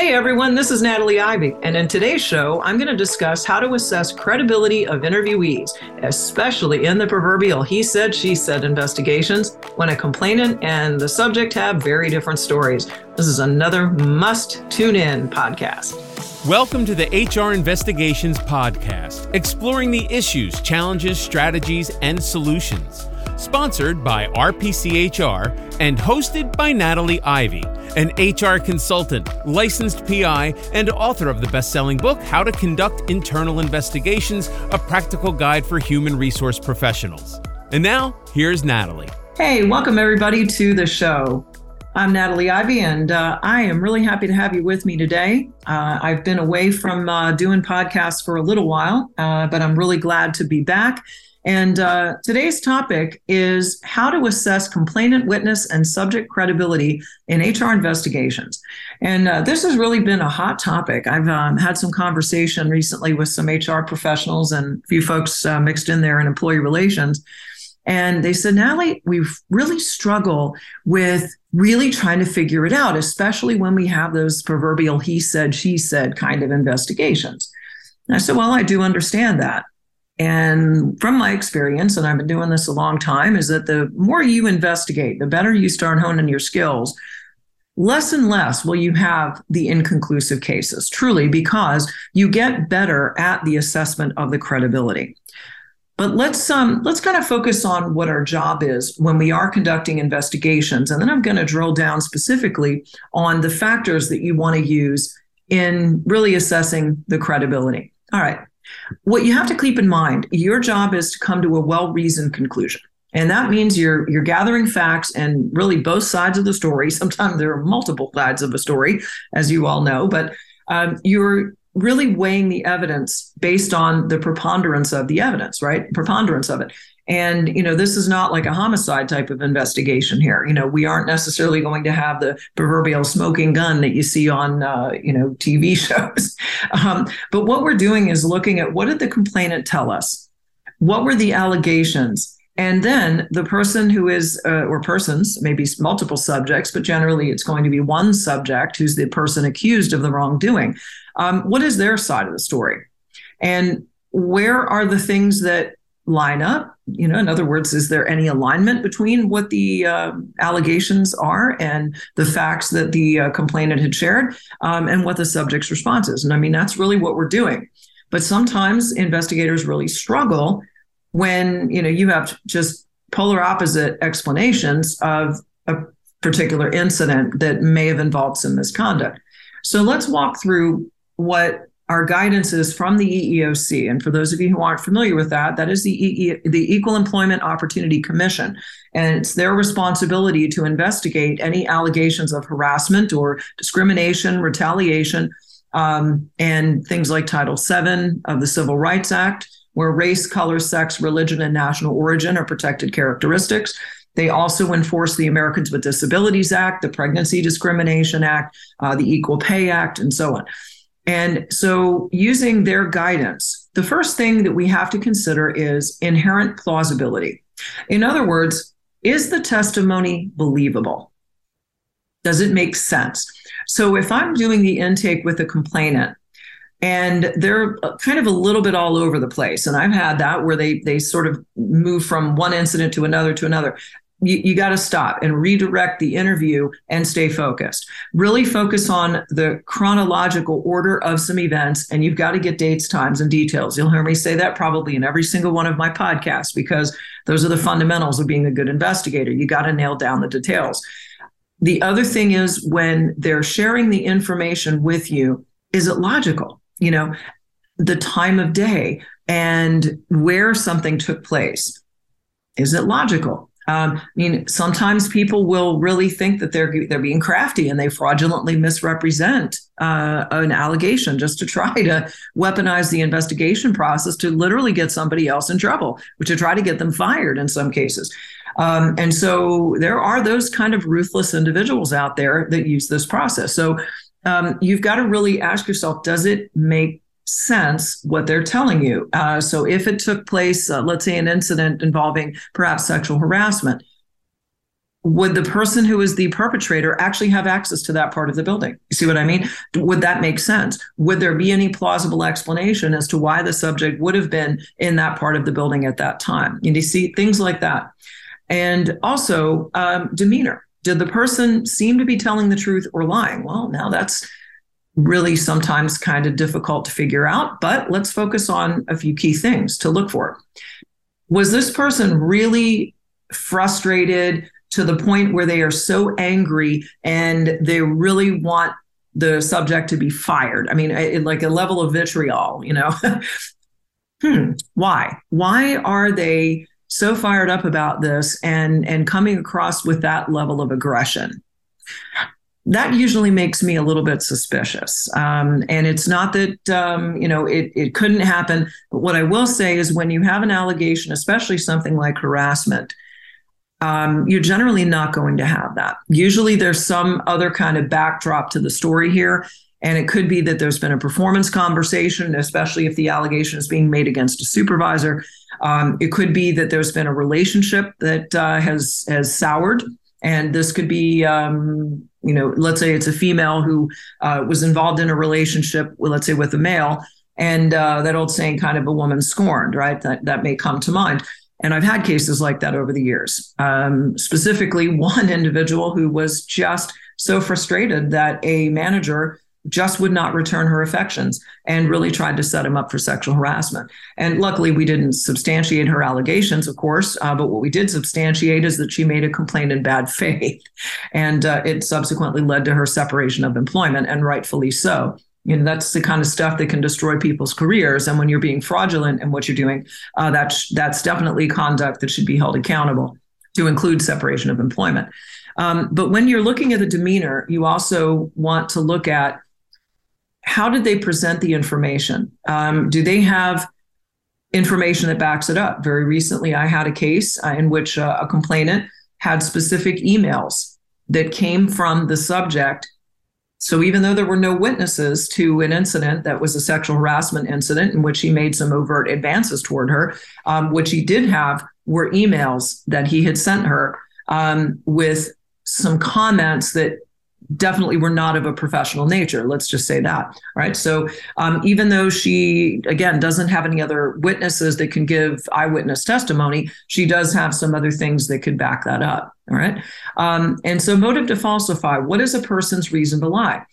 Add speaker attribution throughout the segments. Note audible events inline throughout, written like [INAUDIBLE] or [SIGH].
Speaker 1: Hey everyone, this is Natalie Ivey, and in today's show, I'm going to discuss how to assess credibility of interviewees, especially in the proverbial he said, she said investigations when a complainant and the subject have very different stories. This is another must tune in podcast.
Speaker 2: Welcome to the HR Investigations Podcast, exploring the issues, challenges, strategies, and solutions sponsored by RPCHR and hosted by Natalie Ivey, an HR consultant, licensed PI, and author of the best selling book, How to Conduct Internal Investigations A Practical Guide for Human Resource Professionals. And now, here's Natalie.
Speaker 1: Hey, welcome everybody to the show. I'm Natalie Ivey, and uh, I am really happy to have you with me today. Uh, I've been away from uh, doing podcasts for a little while, uh, but I'm really glad to be back and uh, today's topic is how to assess complainant witness and subject credibility in HR investigations. And uh, this has really been a hot topic. I've um, had some conversation recently with some HR professionals and a few folks mixed in there in employee relations. And they said, Natalie, we really struggle with really trying to figure it out, especially when we have those proverbial he said, she said kind of investigations. And I said, Well, I do understand that. And from my experience, and I've been doing this a long time, is that the more you investigate, the better you start honing your skills, less and less will you have the inconclusive cases, truly, because you get better at the assessment of the credibility. But let's um, let's kind of focus on what our job is when we are conducting investigations, and then I'm going to drill down specifically on the factors that you want to use in really assessing the credibility. All right. What you have to keep in mind, your job is to come to a well-reasoned conclusion. And that means you're you're gathering facts and really both sides of the story. [LAUGHS] Sometimes there are multiple sides of a story, as you all know, but um, you're really weighing the evidence based on the preponderance of the evidence, right? Preponderance of it. And, you know, this is not like a homicide type of investigation here. You know, we aren't necessarily going to have the proverbial smoking gun that you see on, uh, you know, TV [LAUGHS] shows. Um, but what we're doing is looking at what did the complainant tell us? What were the allegations? And then the person who is, uh, or persons, maybe multiple subjects, but generally it's going to be one subject who's the person accused of the wrongdoing. Um, what is their side of the story? And where are the things that line up? You know, in other words, is there any alignment between what the uh, allegations are and the facts that the uh, complainant had shared um, and what the subject's response is? And I mean, that's really what we're doing. But sometimes investigators really struggle when, you know, you have just polar opposite explanations of a particular incident that may have involved some misconduct. So let's walk through what our guidance is from the EEOC. And for those of you who aren't familiar with that, that is the, EE, the Equal Employment Opportunity Commission. And it's their responsibility to investigate any allegations of harassment or discrimination, retaliation, um, and things like Title VII of the Civil Rights Act, where race, color, sex, religion, and national origin are protected characteristics. They also enforce the Americans with Disabilities Act, the Pregnancy Discrimination Act, uh, the Equal Pay Act, and so on. And so, using their guidance, the first thing that we have to consider is inherent plausibility. In other words, is the testimony believable? Does it make sense? So, if I'm doing the intake with a complainant and they're kind of a little bit all over the place, and I've had that where they they sort of move from one incident to another to another you, you got to stop and redirect the interview and stay focused. Really focus on the chronological order of some events, and you've got to get dates, times, and details. You'll hear me say that probably in every single one of my podcasts because those are the fundamentals of being a good investigator. You got to nail down the details. The other thing is when they're sharing the information with you, is it logical? You know, the time of day and where something took place. Is it logical? Um, I mean, sometimes people will really think that they're they're being crafty and they fraudulently misrepresent uh, an allegation just to try to weaponize the investigation process to literally get somebody else in trouble, or to try to get them fired in some cases. Um, and so there are those kind of ruthless individuals out there that use this process. So um, you've got to really ask yourself: Does it make sense what they're telling you. Uh, so if it took place, uh, let's say an incident involving perhaps sexual harassment, would the person who is the perpetrator actually have access to that part of the building? You see what I mean? Would that make sense? Would there be any plausible explanation as to why the subject would have been in that part of the building at that time? And you see things like that. And also um, demeanor. Did the person seem to be telling the truth or lying? Well, now that's really sometimes kind of difficult to figure out, but let's focus on a few key things to look for. Was this person really frustrated to the point where they are so angry and they really want the subject to be fired? I mean, it, like a level of vitriol, you know? [LAUGHS] hmm, why? Why are they so fired up about this and and coming across with that level of aggression. That usually makes me a little bit suspicious. Um, and it's not that um, you know it, it couldn't happen. But what i will say is when you have an allegation especially something like harassment um, you're generally not going to have that. Usually there's some other kind of backdrop to the story here and it could be that there's been a performance conversation, especially if the allegation is being made against a supervisor. Um, it could be that there's been a relationship that uh, has has soured, and this could be, um, you know, let's say it's a female who uh, was involved in a relationship, let's say, with a male, and uh, that old saying, "kind of a woman scorned," right? That that may come to mind. And I've had cases like that over the years. Um, specifically, [LAUGHS] one individual who was just so frustrated that a manager just would not return her affections and really tried to set him up for sexual harassment. And luckily, we didn't substantiate her allegations, of course, uh, but what we did substantiate is that she made a complaint in bad [LAUGHS] faith. And uh, it subsequently led to her separation of employment, and rightfully so. You know, that's the kind of stuff that can destroy people's careers. And when you're being fraudulent in what you're doing, uh, that's, that's definitely conduct that should be held accountable to include separation of employment. Um, but when you're looking at the demeanor, you also want to look at how did they present the information? Um, do they have information that backs it up? Very recently, I had a case uh, in which uh, a complainant had specific emails that came from the subject. So even though there were no witnesses to an incident that was a sexual harassment incident in which he made some overt advances toward her, um, which he did have were emails that he had sent her um, with some comments that definitely were not of a professional nature. Let's just say that. Right. So um, even though she, again, doesn't have any other witnesses that can give eyewitness testimony, she does have some other things that could back that up. All right. Um, and so, motive to falsify what is a person's reason to lie?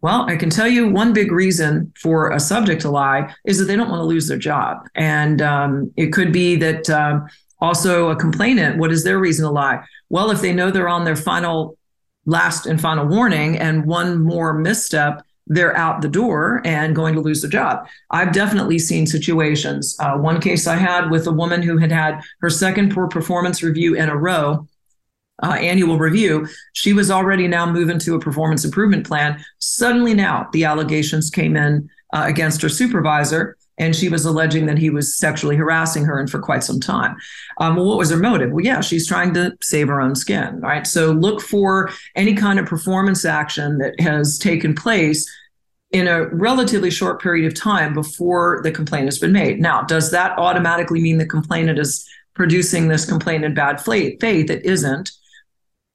Speaker 1: Well, I can tell you one big reason for a subject to lie is that they don't want to lose their job. And um, it could be that um, also a complainant, what is their reason to lie? Well, if they know they're on their final last and final warning and one more misstep they're out the door and going to lose their job. I've definitely seen situations. Uh, one case I had with a woman who had had her second poor performance review in a row, uh, annual review. She was already now moving to a performance improvement plan. Suddenly, now the allegations came in uh, against her supervisor and she was alleging that he was sexually harassing her and for quite some time. Um, well, what was her motive? Well, yeah, she's trying to save her own skin, right? So look for any kind of performance action that has taken place in a relatively short period of time before the complaint has been made. Now, does that automatically mean the complainant is producing this complaint in bad faith? It isn't.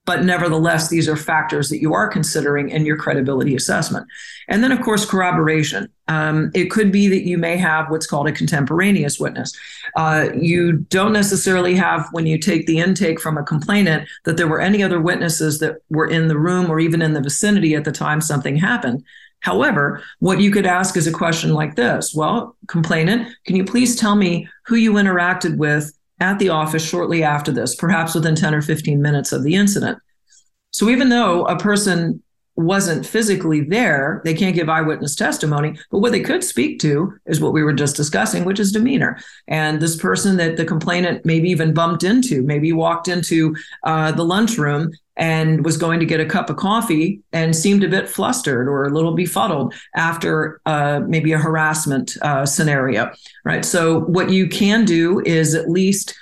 Speaker 1: But nevertheless, these are factors that you are considering in your credibility assessment. And then, of course, corroboration. Um, it could be that you may have what's called a contemporaneous witness. Uh, you don't necessarily have, when you take the intake from a complainant, that there were any other witnesses that were in the room or even in the vicinity at the time something happened. However, what you could ask is a question like this Well, complainant, can you please tell me who you interacted with at the office shortly after this, perhaps within 10 or 15 minutes of the incident. So even though a person wasn't physically there, they can't give eyewitness testimony, but what they could speak to is what we were just discussing, which is demeanor. And this person that the complainant maybe even bumped into, maybe walked into uh, the lunchroom and was going to get a cup of coffee and seemed a bit flustered or a little befuddled after uh, maybe a harassment uh, scenario, right? So, what you can do is at least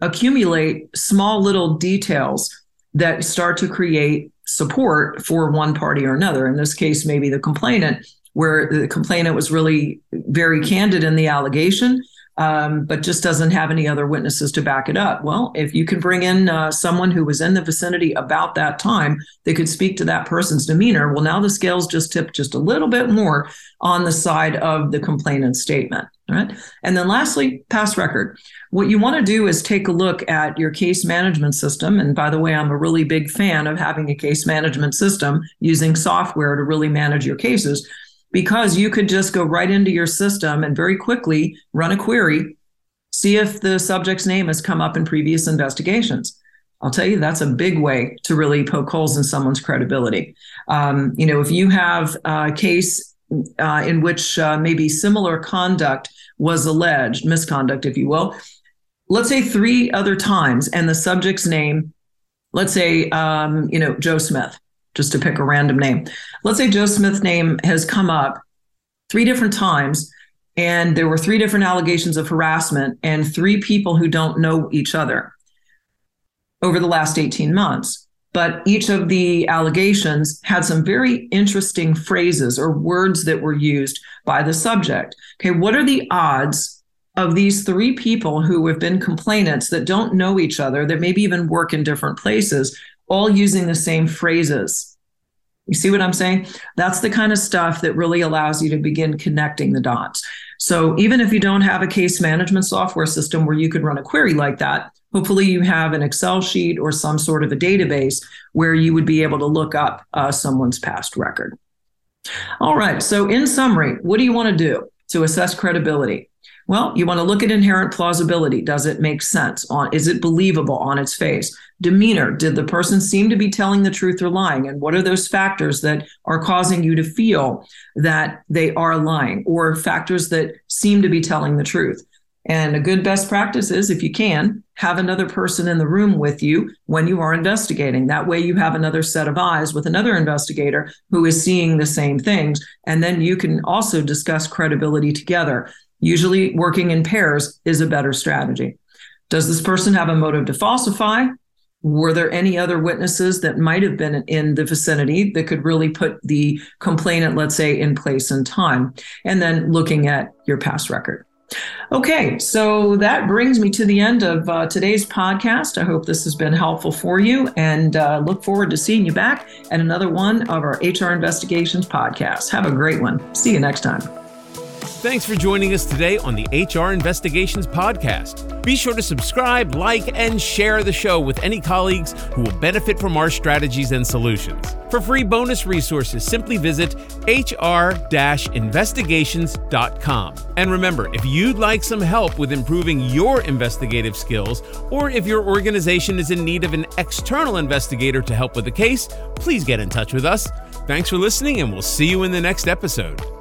Speaker 1: accumulate small little details that start to create support for one party or another. In this case, maybe the complainant, where the complainant was really very candid in the allegation. um, but just doesn't have any other witnesses to back it up. Well, if you can bring in uh, someone who was in the vicinity about that time they could speak to that person's demeanor, well, now the scales just tip just a little bit more on the side of the complainant's statement. Right. And then lastly, past record. What you want to do is take a look at your case management system. And by the way, I'm a really big fan of having a case management system using software to really manage your cases because you could just go right into your system and very quickly run a query, see if the subject's name has come up in previous investigations. I'll tell you, that's a big way to really poke holes in someone's credibility. Um, you know, if you have a case uh, in which uh, maybe similar conduct was alleged, misconduct, if you will, let's say three other times, and the subject's name, let's say, um, you know, Joe Smith, just to pick a random name. Let's say Joe Smith's name has come up three different times, and there were three different allegations of harassment and three people who don't know each other over the last 18 months. But each of the allegations had some very interesting phrases or words that were used by the subject. Okay, what are the odds of these three people who have been complainants that don't know each other, that maybe even work in different places, all using the same phrases. You see what I'm saying? That's the kind of stuff that really allows you to begin connecting the dots. So even if you don't have a case management software system where you could run a query like that, hopefully you have an Excel sheet or some sort of a database where you would be able to look up uh, someone's past record. All right. So in summary, what do you want to do to assess credibility? Well, you want to look at inherent plausibility. Does it make sense? On is it believable on its face? Demeanor. Did the person seem to be telling the truth or lying? And what are those factors that are causing you to feel that they are lying or factors that seem to be telling the truth? And a good best practice is if you can, have another person in the room with you when you are investigating. That way you have another set of eyes with another investigator who is seeing the same things. And then you can also discuss credibility together. Usually, working in pairs is a better strategy. Does this person have a motive to falsify? Were there any other witnesses that might have been in the vicinity that could really put the complainant, let's say, in place and time? And then looking at your past record. Okay, so that brings me to the end of uh, today's podcast. I hope this has been helpful for you and uh, look forward to seeing you back at another one of our HR Investigations podcasts. Have a great one. See you next time.
Speaker 2: Thanks for joining us today on the HR Investigations Podcast. Be sure to subscribe, like, and share the show with any colleagues who will benefit from our strategies and solutions. For free bonus resources, simply visit hr investigations.com. And remember, if you'd like some help with improving your investigative skills, or if your organization is in need of an external investigator to help with a case, please get in touch with us. Thanks for listening, and we'll see you in the next episode.